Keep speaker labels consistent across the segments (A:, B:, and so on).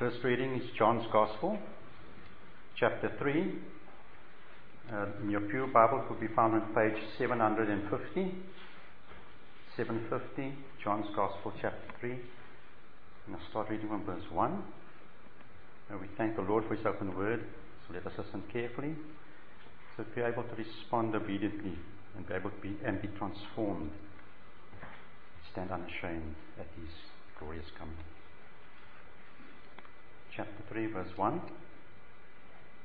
A: First reading is John's Gospel, chapter 3. Uh, in your Pew Bible will be found on page 750. 750, John's Gospel, chapter 3. And I'll start reading from verse 1. And we thank the Lord for His open word, so let us listen carefully. So be able to respond obediently and be able to be, and be transformed. Stand unashamed at His glorious coming chapter 3, verse 1.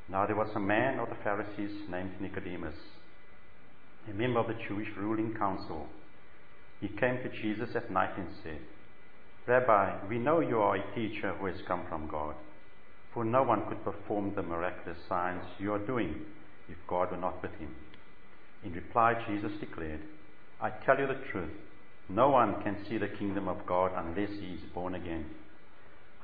A: Now there was a man of the Pharisees named Nicodemus, a member of the Jewish ruling council. He came to Jesus at night and said, Rabbi, we know you are a teacher who has come from God, for no one could perform the miraculous signs you are doing if God were not with him. In reply, Jesus declared, I tell you the truth, no one can see the kingdom of God unless he is born again.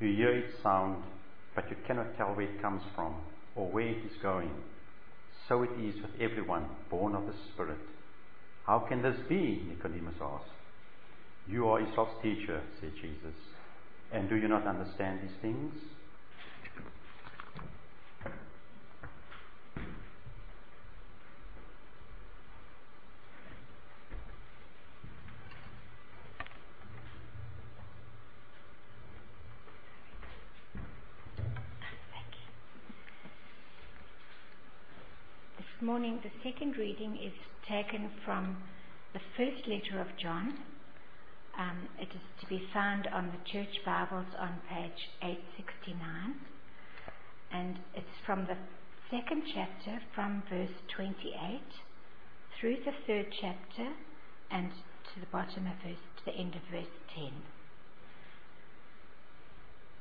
A: you hear its sound, but you cannot tell where it comes from or where it is going. So it is with everyone born of the Spirit. How can this be? Nicodemus asked. You are Israel's teacher, said Jesus. And do you not understand these things?
B: Morning, the second reading is taken from the first letter of John. Um, it is to be found on the Church Bibles on page 869. And it's from the second chapter, from verse 28 through the third chapter and to the bottom of verse, to the end of verse 10.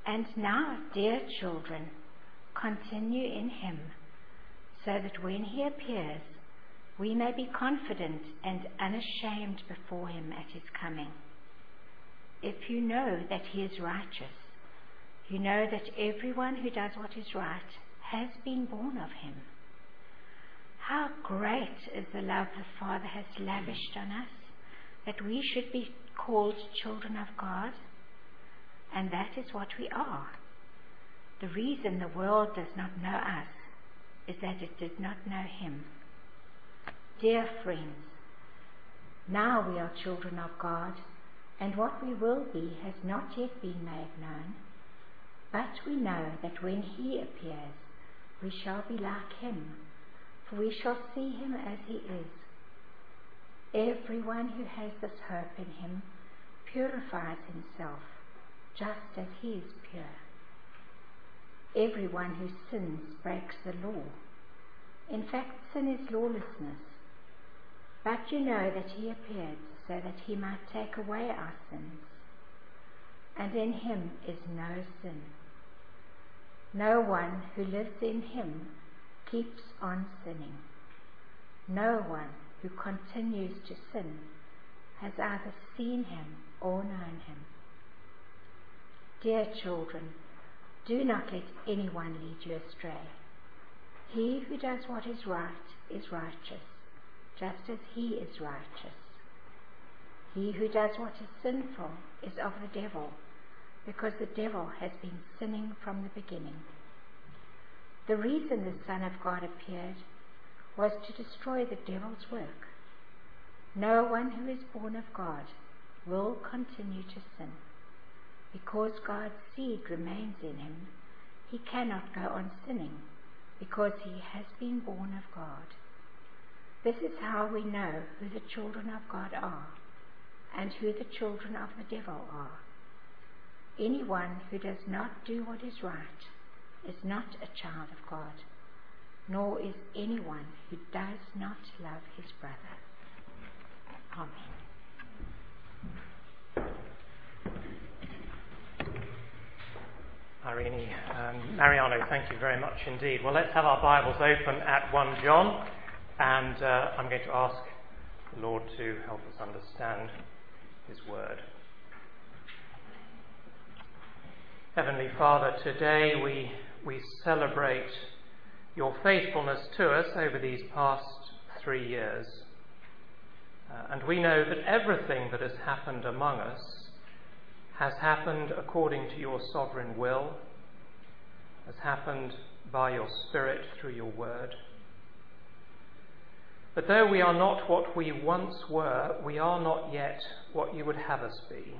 B: And now, dear children, continue in him so that when he appears, we may be confident and unashamed before him at his coming. If you know that he is righteous, you know that everyone who does what is right has been born of him. How great is the love the Father has lavished on us, that we should be called children of God, and that is what we are. The reason the world does not know us is that it did not know him. Dear friends, now we are children of God, and what we will be has not yet been made known. But we know that when he appears, we shall be like him, for we shall see him as he is. Everyone who has this hope in him purifies himself, just as he is pure. Everyone who sins breaks the law. In fact, sin is lawlessness. But you know that he appeared so that he might take away our sins. And in him is no sin. No one who lives in him keeps on sinning. No one who continues to sin has either seen him or known him. Dear children, do not let anyone lead you astray. He who does what is right is righteous, just as he is righteous. He who does what is sinful is of the devil, because the devil has been sinning from the beginning. The reason the Son of God appeared was to destroy the devil's work. No one who is born of God will continue to sin. Because God's seed remains in him, he cannot go on sinning, because he has been born of God. This is how we know who the children of God are and who the children of the devil are. Anyone who does not do what is right is not a child of God, nor is anyone who does not love his brother. Amen.
C: Irene. Um, Mariano, thank you very much indeed. Well, let's have our Bibles open at 1 John, and uh, I'm going to ask the Lord to help us understand His Word. Heavenly Father, today we, we celebrate your faithfulness to us over these past three years. Uh, and we know that everything that has happened among us has happened according to your sovereign will, has happened by your Spirit through your word. But though we are not what we once were, we are not yet what you would have us be.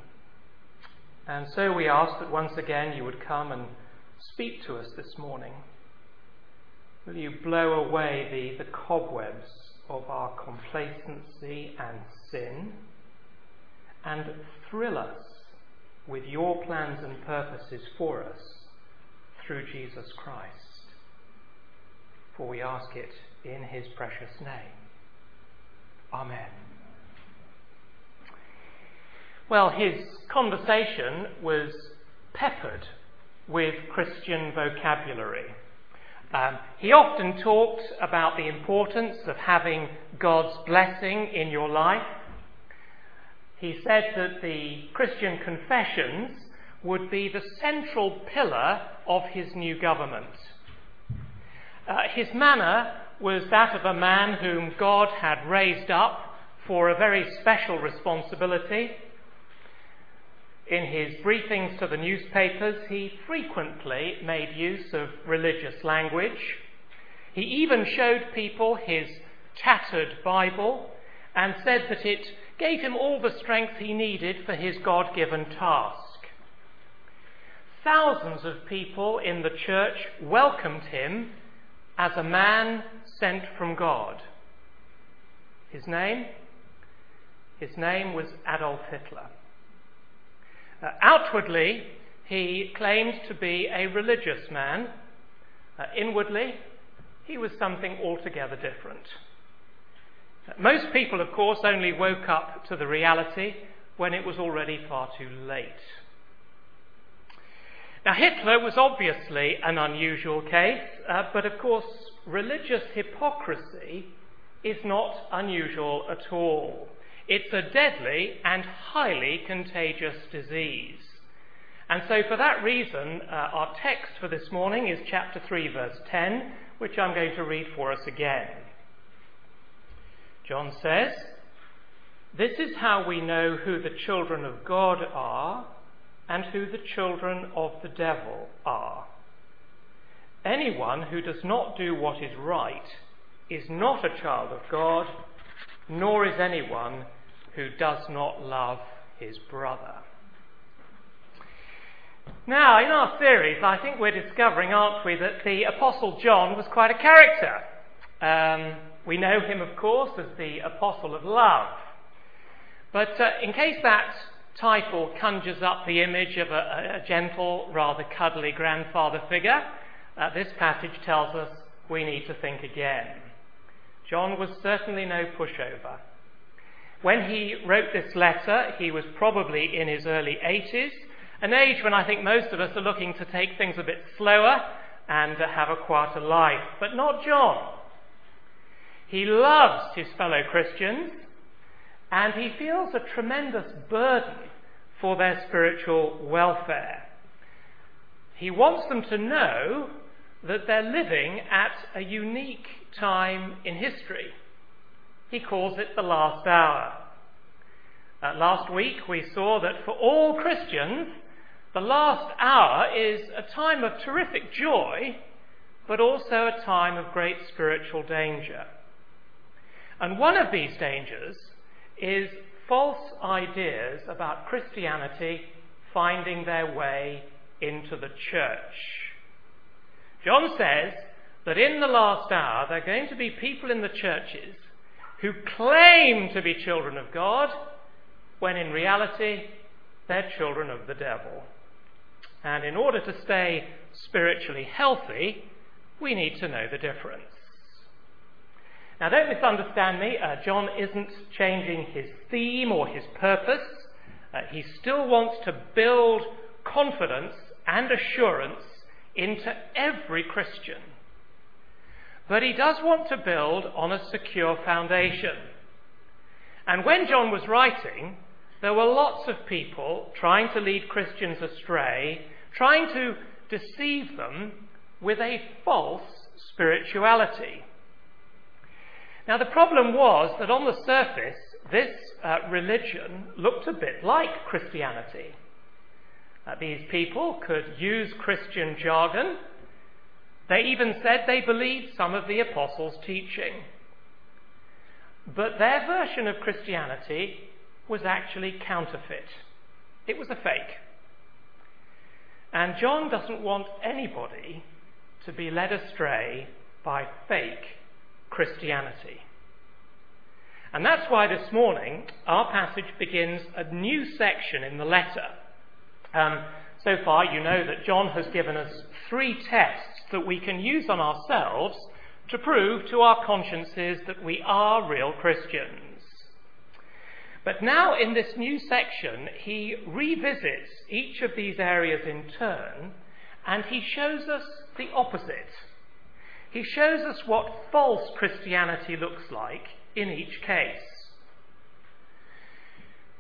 C: And so we ask that once again you would come and speak to us this morning. Will you blow away the, the cobwebs of our complacency and sin and thrill us with your plans and purposes for us through Jesus Christ. For we ask it in his precious name. Amen. Well, his conversation was peppered with Christian vocabulary. Um, he often talked about the importance of having God's blessing in your life he said that the Christian confessions would be the central pillar of his new government. Uh, his manner was that of a man whom God had raised up for a very special responsibility. In his briefings to the newspapers, he frequently made use of religious language. He even showed people his tattered Bible and said that it gave him all the strength he needed for his God given task. Thousands of people in the church welcomed him as a man sent from God. His name? His name was Adolf Hitler. Uh, outwardly, he claimed to be a religious man. Uh, inwardly, he was something altogether different. Most people, of course, only woke up to the reality when it was already far too late. Now, Hitler was obviously an unusual case, uh, but of course, religious hypocrisy is not unusual at all. It's a deadly and highly contagious disease. And so, for that reason, uh, our text for this morning is chapter 3, verse 10, which I'm going to read for us again. John says, This is how we know who the children of God are and who the children of the devil are. Anyone who does not do what is right is not a child of God, nor is anyone who does not love his brother. Now, in our series, I think we're discovering, aren't we, that the Apostle John was quite a character. Um, we know him, of course, as the Apostle of Love. But uh, in case that title conjures up the image of a, a gentle, rather cuddly grandfather figure, uh, this passage tells us we need to think again. John was certainly no pushover. When he wrote this letter, he was probably in his early 80s, an age when I think most of us are looking to take things a bit slower and uh, have a quieter life. But not John. He loves his fellow Christians and he feels a tremendous burden for their spiritual welfare. He wants them to know that they're living at a unique time in history. He calls it the last hour. Uh, last week we saw that for all Christians, the last hour is a time of terrific joy, but also a time of great spiritual danger. And one of these dangers is false ideas about Christianity finding their way into the church. John says that in the last hour there are going to be people in the churches who claim to be children of God when in reality they're children of the devil. And in order to stay spiritually healthy, we need to know the difference. Now, don't misunderstand me. Uh, John isn't changing his theme or his purpose. Uh, he still wants to build confidence and assurance into every Christian. But he does want to build on a secure foundation. And when John was writing, there were lots of people trying to lead Christians astray, trying to deceive them with a false spirituality. Now, the problem was that on the surface, this uh, religion looked a bit like Christianity. Uh, these people could use Christian jargon. They even said they believed some of the apostles' teaching. But their version of Christianity was actually counterfeit. It was a fake. And John doesn't want anybody to be led astray by fake Christianity. And that's why this morning our passage begins a new section in the letter. Um, so far, you know that John has given us three tests that we can use on ourselves to prove to our consciences that we are real Christians. But now, in this new section, he revisits each of these areas in turn and he shows us the opposite. He shows us what false Christianity looks like in each case.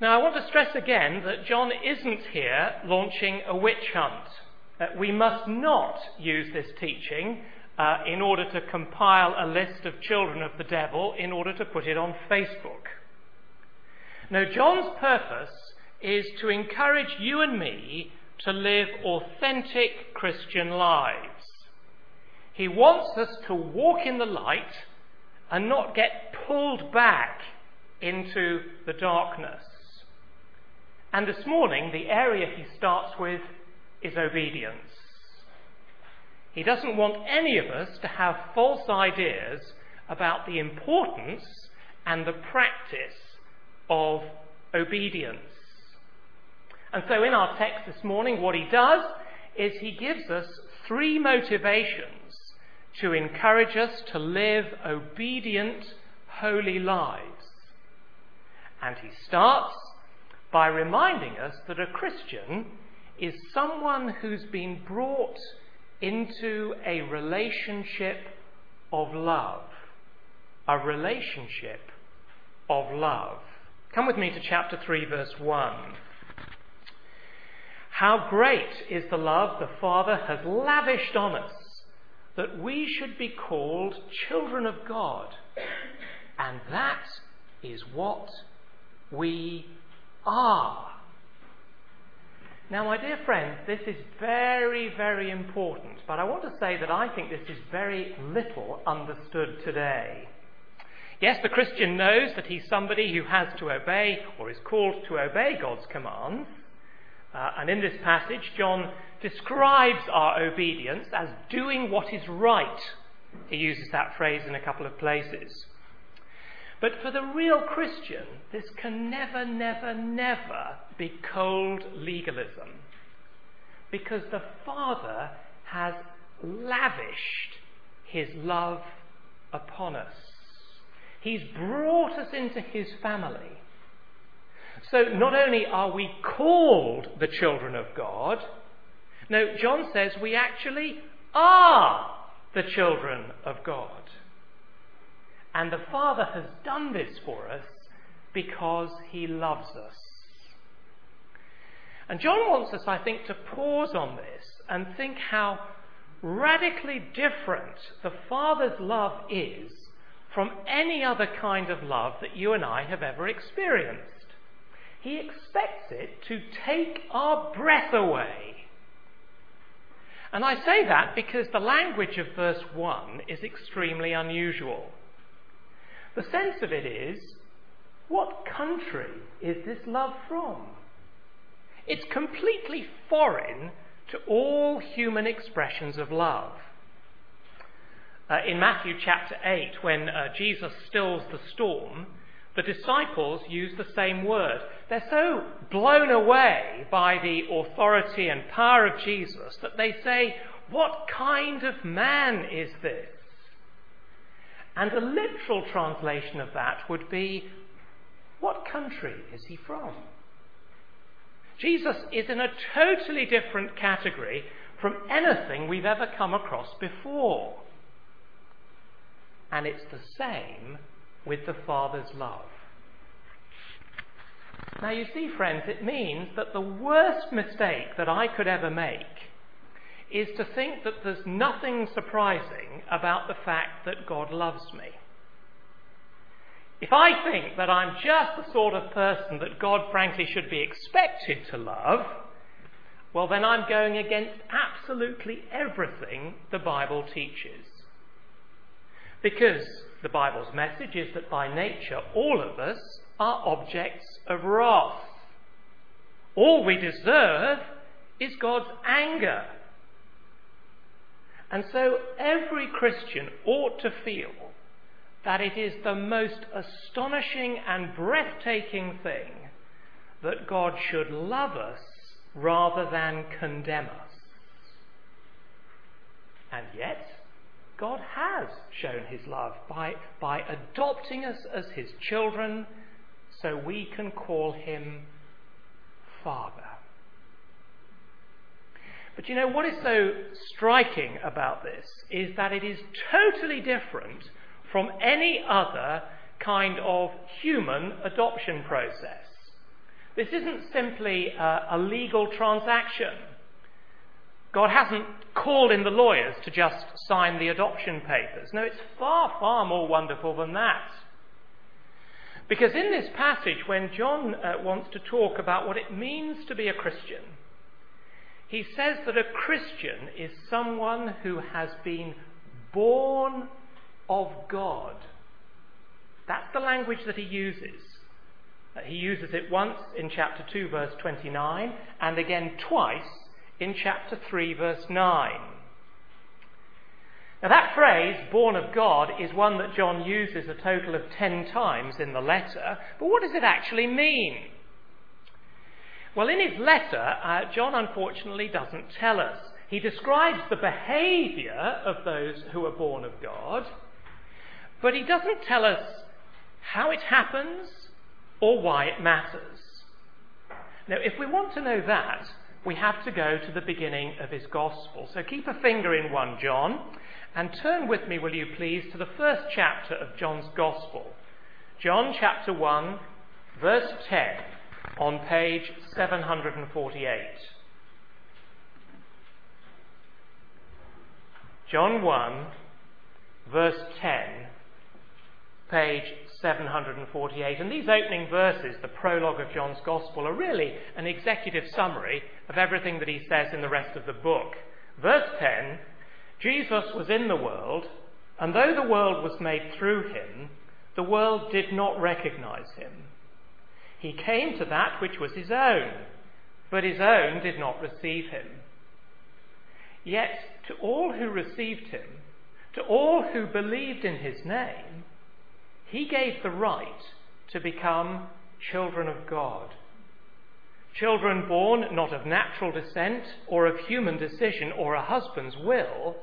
C: Now, I want to stress again that John isn't here launching a witch hunt. Uh, we must not use this teaching uh, in order to compile a list of children of the devil in order to put it on Facebook. No, John's purpose is to encourage you and me to live authentic Christian lives. He wants us to walk in the light and not get pulled back into the darkness. And this morning, the area he starts with is obedience. He doesn't want any of us to have false ideas about the importance and the practice of obedience. And so, in our text this morning, what he does is he gives us three motivations to encourage us to live obedient, holy lives. And he starts by reminding us that a Christian is someone who's been brought into a relationship of love. A relationship of love. Come with me to chapter 3, verse 1. How great is the love the Father has lavished on us that we should be called children of God. And that is what we are. Now, my dear friends, this is very, very important, but I want to say that I think this is very little understood today. Yes, the Christian knows that he's somebody who has to obey or is called to obey God's commands. Uh, and in this passage, John describes our obedience as doing what is right. He uses that phrase in a couple of places. But for the real Christian, this can never, never, never be cold legalism. Because the Father has lavished his love upon us. He's brought us into his family. So not only are we called the children of God, no, John says we actually are the children of God. And the Father has done this for us because he loves us. And John wants us, I think, to pause on this and think how radically different the Father's love is from any other kind of love that you and I have ever experienced. He expects it to take our breath away. And I say that because the language of verse 1 is extremely unusual. The sense of it is what country is this love from? It's completely foreign to all human expressions of love. Uh, in Matthew chapter 8, when uh, Jesus stills the storm, the disciples use the same word. They're so blown away by the authority and power of Jesus that they say, What kind of man is this? And a literal translation of that would be, What country is he from? Jesus is in a totally different category from anything we've ever come across before. And it's the same with the Father's love. Now, you see, friends, it means that the worst mistake that I could ever make is to think that there's nothing surprising about the fact that God loves me. If I think that I'm just the sort of person that God frankly should be expected to love, well, then I'm going against absolutely everything the Bible teaches. Because the Bible's message is that by nature, all of us are objects of wrath. All we deserve is God's anger. And so every Christian ought to feel that it is the most astonishing and breathtaking thing that God should love us rather than condemn us. And yet, God has shown his love by, by adopting us as his children so we can call him Father. But you know, what is so striking about this is that it is totally different from any other kind of human adoption process. This isn't simply a, a legal transaction. God hasn't called in the lawyers to just sign the adoption papers. No, it's far, far more wonderful than that. Because in this passage, when John uh, wants to talk about what it means to be a Christian, he says that a Christian is someone who has been born of God. That's the language that he uses. Uh, he uses it once in chapter 2, verse 29, and again twice in chapter 3, verse 9. Now, that phrase, born of God, is one that John uses a total of ten times in the letter, but what does it actually mean? Well, in his letter, uh, John unfortunately doesn't tell us. He describes the behaviour of those who are born of God, but he doesn't tell us how it happens or why it matters. Now, if we want to know that, we have to go to the beginning of his gospel. So keep a finger in 1 John and turn with me, will you please, to the first chapter of John's gospel. John chapter 1, verse 10, on page 748. John 1, verse 10, page 748. And these opening verses, the prologue of John's Gospel, are really an executive summary of everything that he says in the rest of the book. Verse 10 Jesus was in the world, and though the world was made through him, the world did not recognize him. He came to that which was his own, but his own did not receive him. Yet to all who received him, to all who believed in his name, he gave the right to become children of God. Children born not of natural descent or of human decision or a husband's will,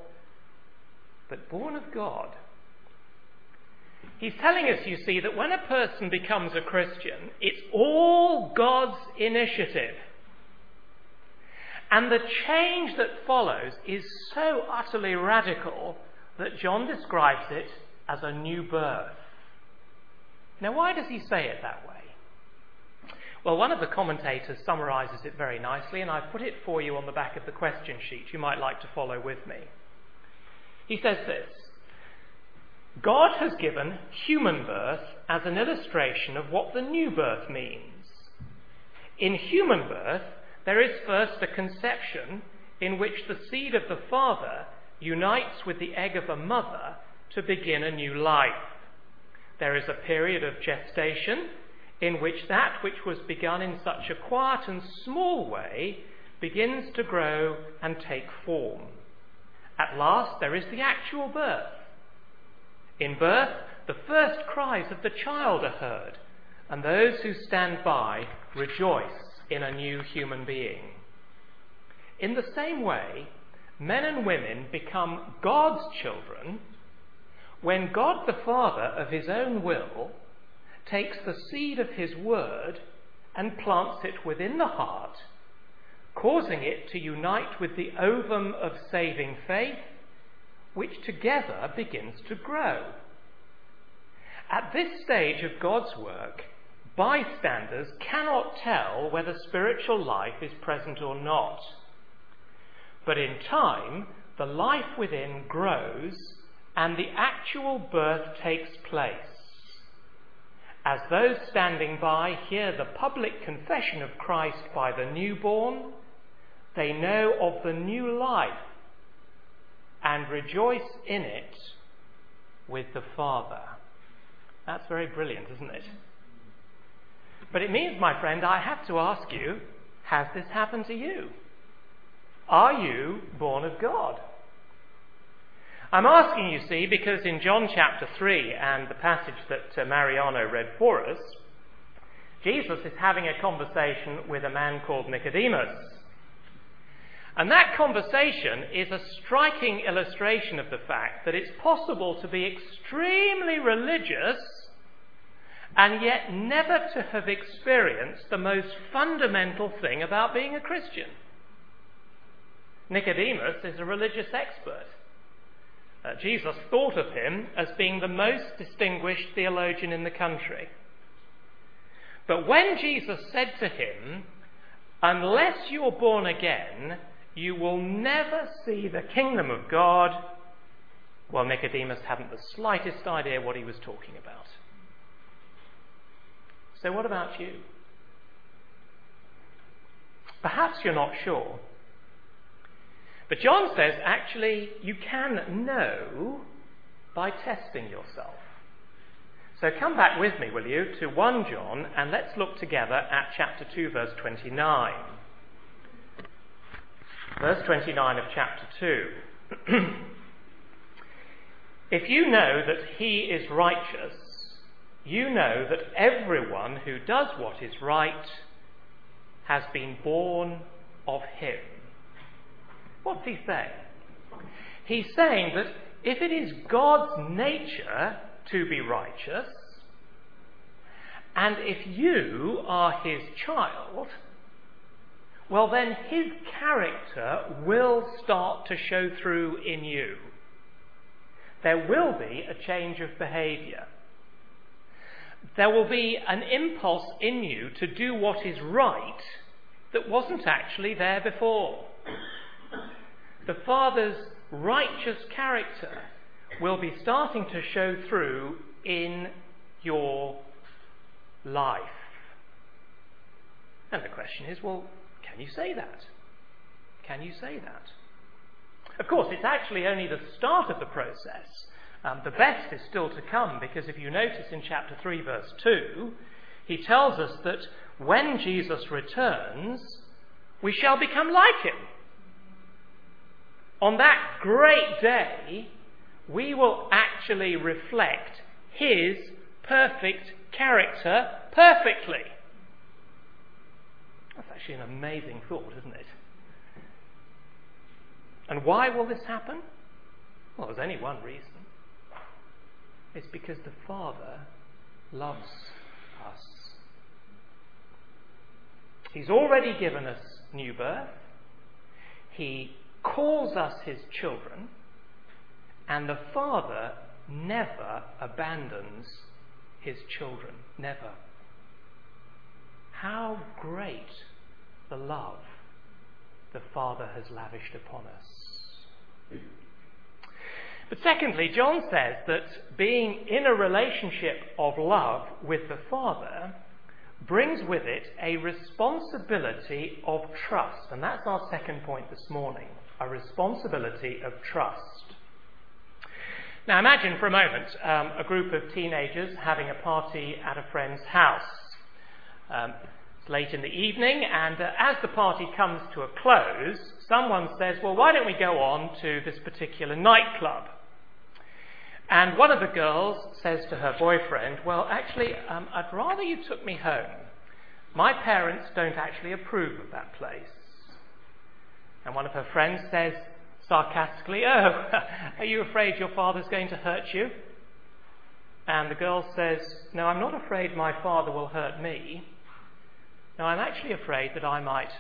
C: but born of God. He's telling us, you see, that when a person becomes a Christian, it's all God's initiative. And the change that follows is so utterly radical that John describes it as a new birth. Now, why does he say it that way? Well, one of the commentators summarizes it very nicely, and I've put it for you on the back of the question sheet. You might like to follow with me. He says this God has given human birth as an illustration of what the new birth means. In human birth, there is first a conception in which the seed of the father unites with the egg of a mother to begin a new life. There is a period of gestation in which that which was begun in such a quiet and small way begins to grow and take form. At last, there is the actual birth. In birth, the first cries of the child are heard, and those who stand by rejoice in a new human being. In the same way, men and women become God's children when God the Father, of his own will, takes the seed of his word and plants it within the heart, causing it to unite with the ovum of saving faith, which together begins to grow. At this stage of God's work, bystanders cannot tell whether spiritual life is present or not. But in time, the life within grows and the actual birth takes place. As those standing by hear the public confession of Christ by the newborn, they know of the new life and rejoice in it with the Father. That's very brilliant, isn't it? But it means, my friend, I have to ask you has this happened to you? Are you born of God? I'm asking, you see, because in John chapter 3 and the passage that uh, Mariano read for us, Jesus is having a conversation with a man called Nicodemus. And that conversation is a striking illustration of the fact that it's possible to be extremely religious and yet never to have experienced the most fundamental thing about being a Christian. Nicodemus is a religious expert. Uh, Jesus thought of him as being the most distinguished theologian in the country. But when Jesus said to him, Unless you're born again, you will never see the kingdom of God, well, Nicodemus hadn't the slightest idea what he was talking about. So, what about you? Perhaps you're not sure. But John says actually you can know by testing yourself. So come back with me, will you, to 1 John and let's look together at chapter 2, verse 29. Verse 29 of chapter 2. if you know that he is righteous, you know that everyone who does what is right has been born of him. What's he saying? He's saying that if it is God's nature to be righteous, and if you are his child, well, then his character will start to show through in you. There will be a change of behaviour. There will be an impulse in you to do what is right that wasn't actually there before the Father's righteous character will be starting to show through in your life. And the question is well, can you say that? Can you say that? Of course, it's actually only the start of the process. Um, the best is still to come because if you notice in chapter 3, verse 2, he tells us that when Jesus returns, we shall become like him on that great day, we will actually reflect His perfect character perfectly. That's actually an amazing thought, isn't it? And why will this happen? Well, there's only one reason. It's because the Father loves us. He's already given us new birth. He calls us his children, and the Father never abandons his children. Never. How great the love the Father has lavished upon us. But secondly, John says that being in a relationship of love with the Father brings with it a responsibility of trust. And that's our second point this morning a responsibility of trust. Now imagine for a moment um, a group of teenagers having a party at a friend's house. Um, it's late in the evening, and uh, as the party comes to a close, someone says, Well, why don't we go on to this particular nightclub? And one of the girls says to her boyfriend, Well, actually, um, I'd rather you took me home. My parents don't actually approve of that place. And one of her friends says sarcastically, Oh, are you afraid your father's going to hurt you? And the girl says, No, I'm not afraid my father will hurt me. Now, I'm actually afraid that I might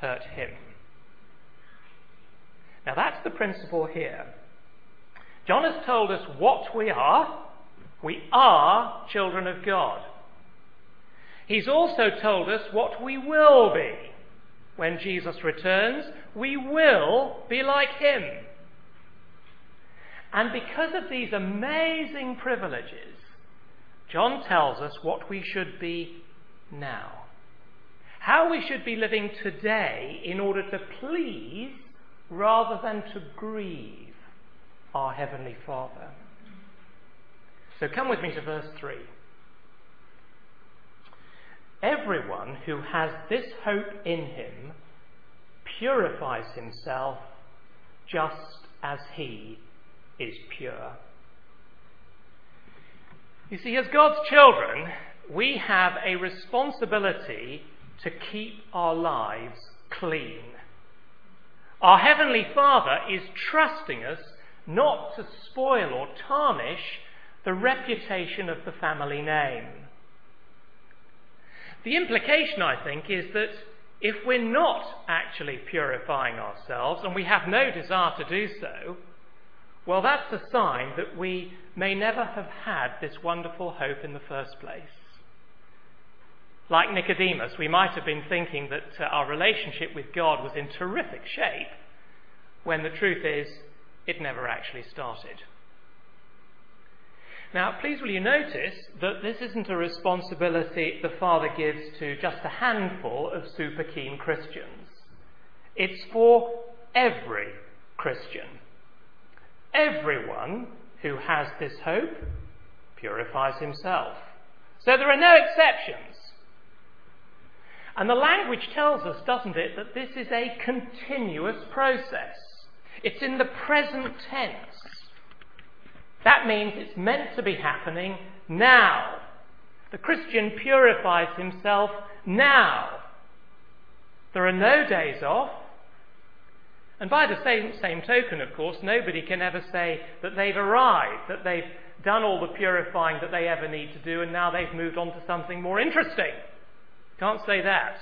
C: hurt him. Now, that's the principle here. John has told us what we are. We are children of God. He's also told us what we will be. When Jesus returns, we will be like him. And because of these amazing privileges, John tells us what we should be now. How we should be living today in order to please rather than to grieve our Heavenly Father. So come with me to verse 3. Everyone who has this hope in him purifies himself just as he is pure. You see, as God's children, we have a responsibility to keep our lives clean. Our Heavenly Father is trusting us not to spoil or tarnish the reputation of the family name. The implication, I think, is that if we're not actually purifying ourselves, and we have no desire to do so, well, that's a sign that we may never have had this wonderful hope in the first place. Like Nicodemus, we might have been thinking that uh, our relationship with God was in terrific shape, when the truth is, it never actually started. Now, please will you notice that this isn't a responsibility the Father gives to just a handful of super keen Christians. It's for every Christian. Everyone who has this hope purifies himself. So there are no exceptions. And the language tells us, doesn't it, that this is a continuous process. It's in the present tense. That means it's meant to be happening now. The Christian purifies himself now. There are no days off. And by the same, same token, of course, nobody can ever say that they've arrived, that they've done all the purifying that they ever need to do, and now they've moved on to something more interesting. Can't say that.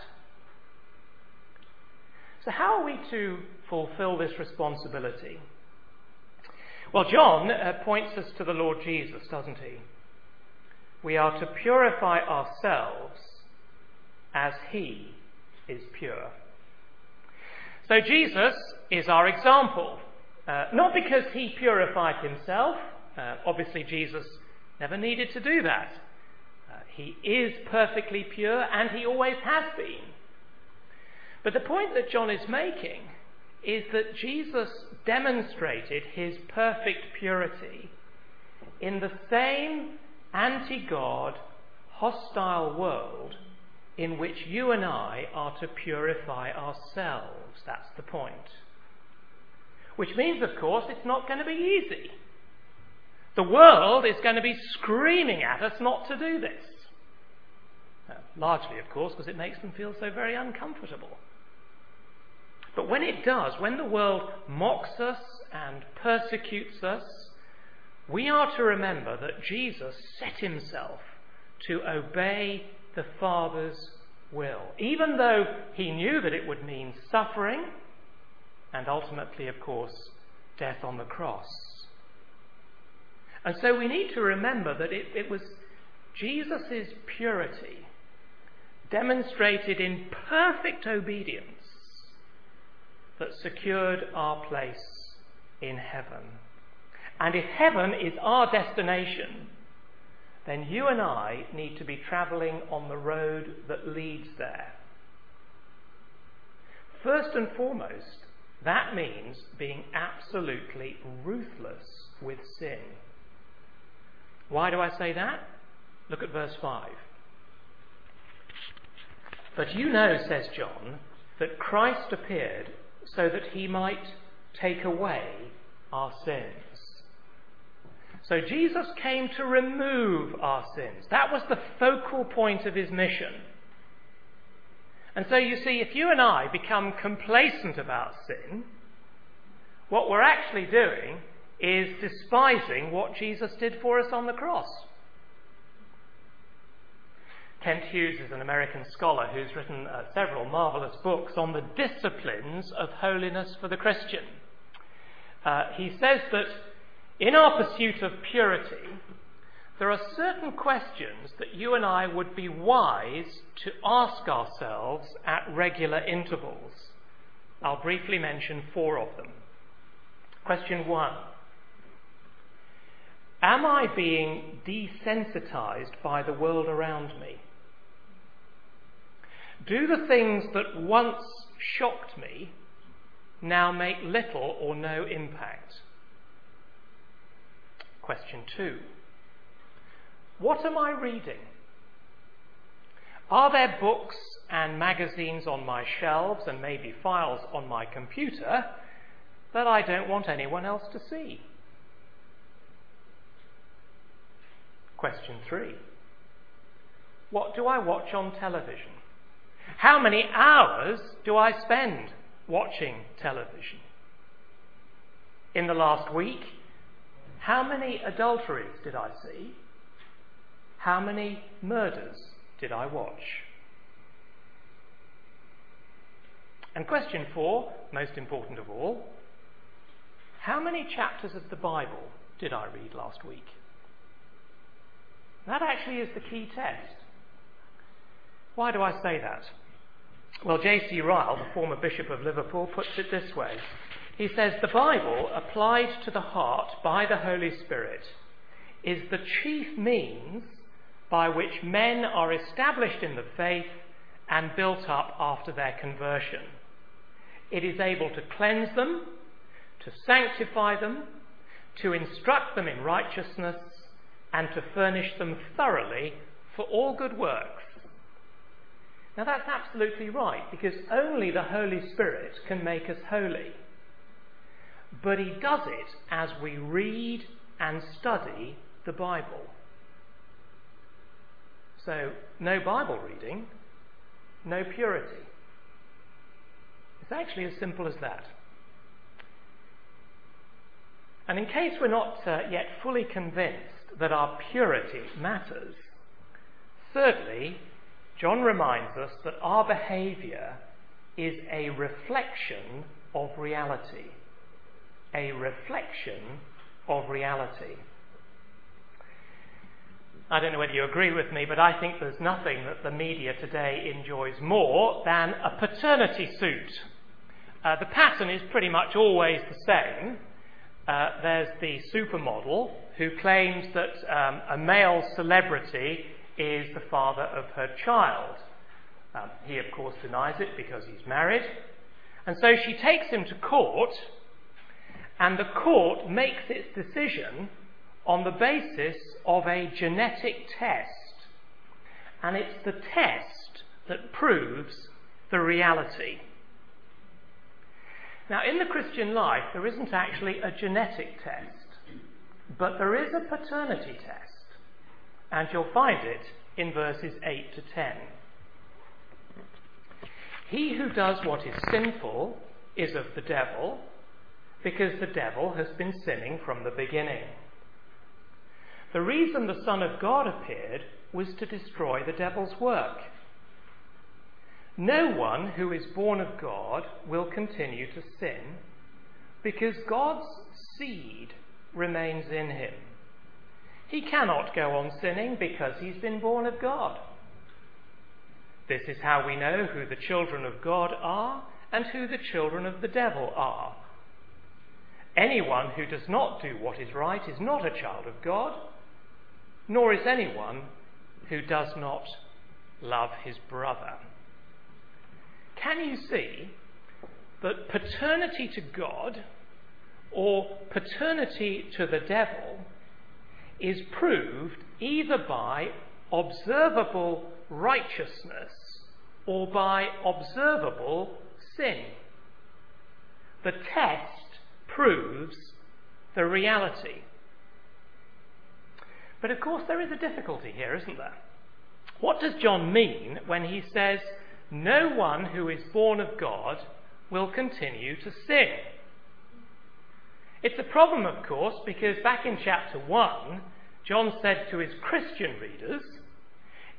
C: So, how are we to fulfill this responsibility? Well, John uh, points us to the Lord Jesus, doesn't he? We are to purify ourselves as he is pure. So Jesus is our example. Uh, not because he purified himself. Uh, obviously, Jesus never needed to do that. Uh, he is perfectly pure and he always has been. But the point that John is making is that Jesus demonstrated his perfect purity in the same anti God, hostile world in which you and I are to purify ourselves. That's the point. Which means, of course, it's not going to be easy. The world is going to be screaming at us not to do this. largely, of course, because it makes them feel so very uncomfortable. But when it does, when the world mocks us and persecutes us, we are to remember that Jesus set himself to obey the Father's will, even though he knew that it would mean suffering and ultimately, of course, death on the cross. And so we need to remember that it, it was Jesus' purity demonstrated in perfect obedience that secured our place in heaven. And if heaven is our destination, then you and I need to be travelling on the road that leads there. First and foremost, that means being absolutely ruthless with sin. Why do I say that? Look at verse 5. But you know, says John, that Christ appeared so that he might take away our sins. So Jesus came to remove our sins. That was the focal point of his mission. And so you see, if you and I become complacent about sin, what we're actually doing is despising what Jesus did for us on the cross. Kent Hughes is an American scholar who's written uh, several marvelous books on the disciplines of holiness for the Christian. Uh, he says that in our pursuit of purity, there are certain questions that you and I would be wise to ask ourselves at regular intervals. I'll briefly mention four of them. Question one Am I being desensitized by the world around me? Do the things that once shocked me now make little or no impact? Question two What am I reading? Are there books and magazines on my shelves and maybe files on my computer that I don't want anyone else to see? Question three What do I watch on television? How many hours do I spend watching television? In the last week, how many adulteries did I see? How many murders did I watch? And question four, most important of all, how many chapters of the Bible did I read last week? That actually is the key test. Why do I say that? Well, J.C. Ryle, the former Bishop of Liverpool, puts it this way. He says, The Bible, applied to the heart by the Holy Spirit, is the chief means by which men are established in the faith and built up after their conversion. It is able to cleanse them, to sanctify them, to instruct them in righteousness, and to furnish them thoroughly for all good works. Now that's absolutely right, because only the Holy Spirit can make us holy. But He does it as we read and study the Bible. So, no Bible reading, no purity. It's actually as simple as that. And in case we're not uh, yet fully convinced that our purity matters, thirdly, John reminds us that our behaviour is a reflection of reality. A reflection of reality. I don't know whether you agree with me, but I think there's nothing that the media today enjoys more than a paternity suit. Uh, the pattern is pretty much always the same. Uh, there's the supermodel who claims that um, a male celebrity is the father of her child. Um, he, of course, denies it because he's married. And so she takes him to court, and the court makes its decision on the basis of a genetic test. And it's the test that proves the reality. Now, in the Christian life, there isn't actually a genetic test, but there is a paternity test. And you'll find it in verses 8 to 10. He who does what is sinful is of the devil, because the devil has been sinning from the beginning. The reason the Son of God appeared was to destroy the devil's work. No one who is born of God will continue to sin because God's seed remains in him. He cannot go on sinning because he's been born of God. This is how we know who the children of God are and who the children of the devil are. Anyone who does not do what is right is not a child of God, nor is anyone who does not love his brother. Can you see that paternity to God or paternity to the devil is proved either by observable righteousness or by observable sin? The test proves the reality. But of course, there is a difficulty here, isn't there? What does John mean when he says, No one who is born of God will continue to sin? It's a problem, of course, because back in chapter 1, John said to his Christian readers,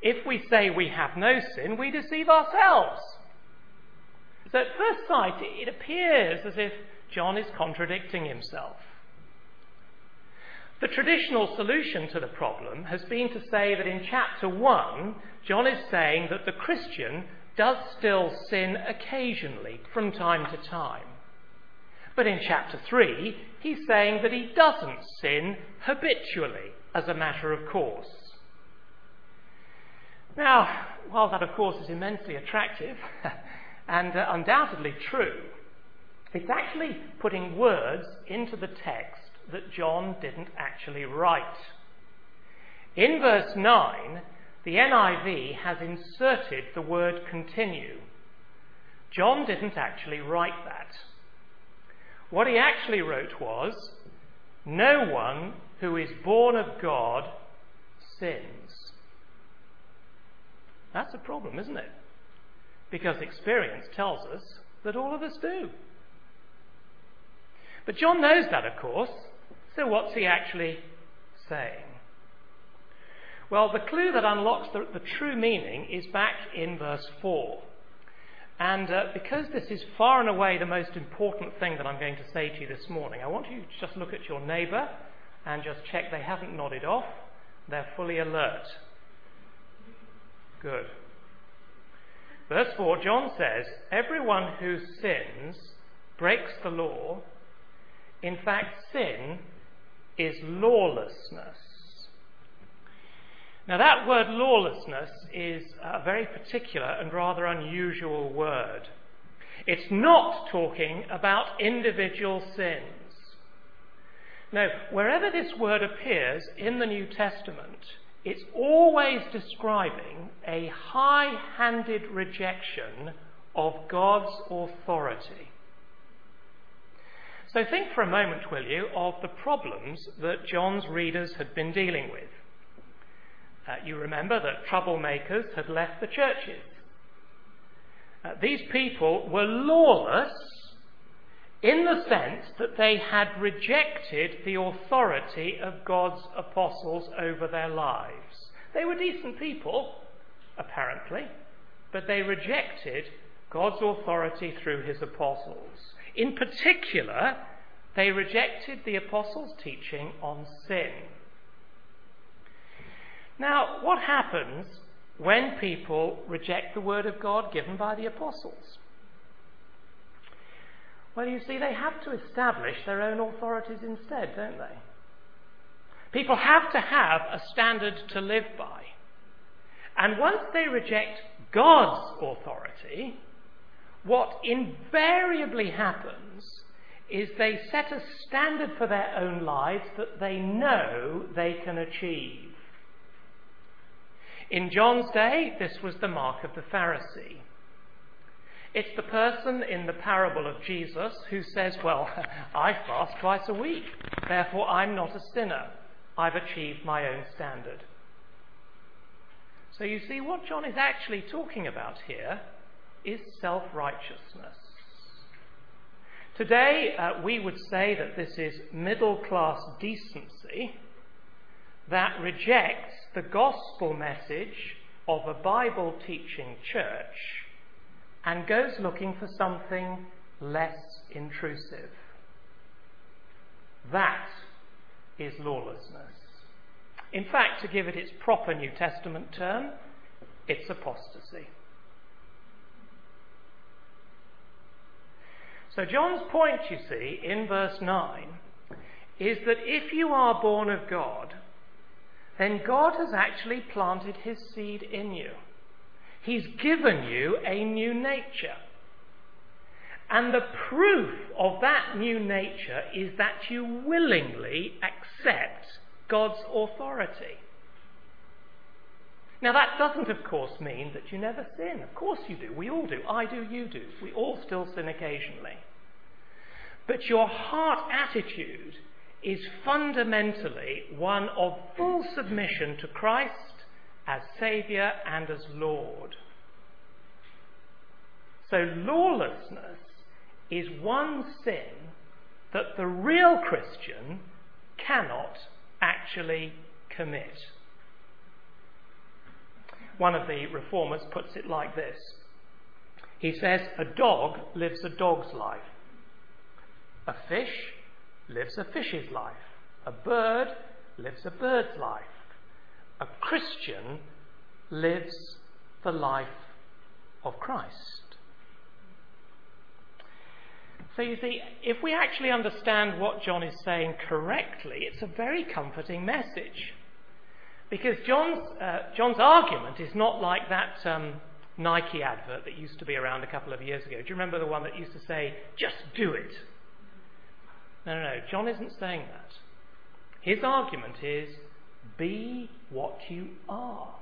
C: If we say we have no sin, we deceive ourselves. So at first sight, it appears as if John is contradicting himself. The traditional solution to the problem has been to say that in chapter 1, John is saying that the Christian does still sin occasionally, from time to time. But in chapter 3, he's saying that he doesn't sin habitually as a matter of course. Now, while that, of course, is immensely attractive and uh, undoubtedly true, it's actually putting words into the text that John didn't actually write. In verse 9, the NIV has inserted the word continue. John didn't actually write that. What he actually wrote was, No one who is born of God sins. That's a problem, isn't it? Because experience tells us that all of us do. But John knows that, of course, so what's he actually saying? Well, the clue that unlocks the, the true meaning is back in verse 4. And uh, because this is far and away the most important thing that I'm going to say to you this morning, I want you to just look at your neighbour and just check they haven't nodded off. They're fully alert. Good. Verse 4, John says, Everyone who sins breaks the law. In fact, sin is lawlessness. Now, that word lawlessness is a very particular and rather unusual word. It's not talking about individual sins. Now, wherever this word appears in the New Testament, it's always describing a high handed rejection of God's authority. So think for a moment, will you, of the problems that John's readers had been dealing with. Uh, you remember that troublemakers had left the churches. Uh, these people were lawless in the sense that they had rejected the authority of God's apostles over their lives. They were decent people, apparently, but they rejected God's authority through his apostles. In particular, they rejected the apostles' teaching on sin. Now, what happens when people reject the word of God given by the apostles? Well, you see, they have to establish their own authorities instead, don't they? People have to have a standard to live by. And once they reject God's authority, what invariably happens is they set a standard for their own lives that they know they can achieve. In John's day, this was the mark of the Pharisee. It's the person in the parable of Jesus who says, Well, I fast twice a week, therefore I'm not a sinner. I've achieved my own standard. So you see, what John is actually talking about here is self righteousness. Today, uh, we would say that this is middle class decency that rejects the gospel message of a Bible teaching church and goes looking for something less intrusive. That is lawlessness. In fact, to give it its proper New Testament term, it's apostasy. So, John's point, you see, in verse 9, is that if you are born of God, then God has actually planted his seed in you. He's given you a new nature. And the proof of that new nature is that you willingly accept God's authority. Now, that doesn't, of course, mean that you never sin. Of course you do. We all do. I do, you do. We all still sin occasionally. But your heart attitude is fundamentally one of full submission to Christ as Saviour and as Lord. So, lawlessness is one sin that the real Christian cannot actually commit. one of the reformers puts it like this He says, A dog lives a dog's life, a fish lives a fish's life, a bird lives a bird's life, a Christian lives the life of Christ. So you see, if we actually understand what John is saying correctly, it's a very comforting message. Because John's, uh, John's argument is not like that um, Nike advert that used to be around a couple of years ago. Do you remember the one that used to say, just do it? No, no, no. John isn't saying that. His argument is, be what you are.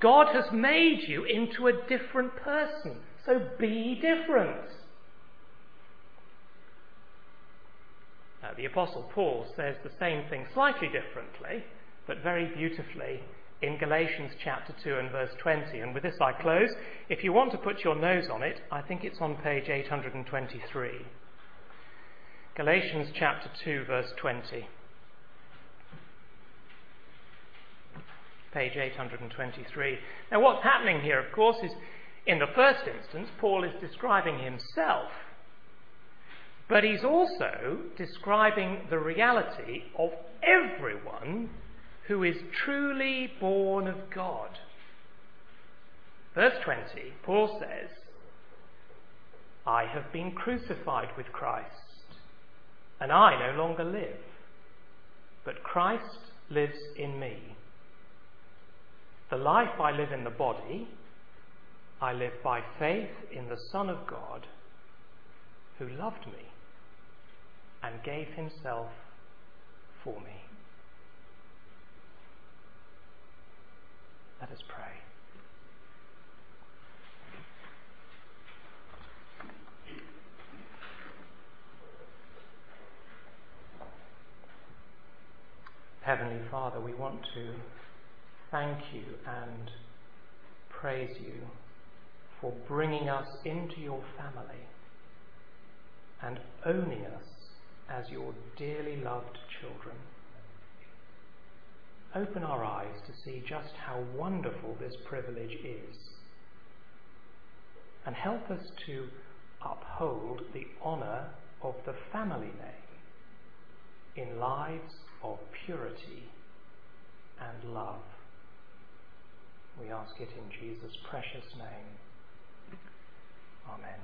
C: God has made you into a different person, so be different. The Apostle Paul says the same thing slightly differently, but very beautifully in Galatians chapter 2 and verse 20. And with this I close. If you want to put your nose on it, I think it's on page 823. Galatians chapter 2, verse 20. Page 823. Now, what's happening here, of course, is in the first instance, Paul is describing himself but he's also describing the reality of everyone who is truly born of God. Verse 20, Paul says, I have been crucified with Christ, and I no longer live, but Christ lives in me. The life I live in the body, I live by faith in the Son of God who loved me and gave himself for me. Let us pray. Heavenly Father, we want to thank you and praise you for bringing us into your family and owning us as your dearly loved children. Open our eyes to see just how wonderful this privilege is, and help us to uphold the honour of the family name in lives of purity and love. We ask it in Jesus' precious name. Amen.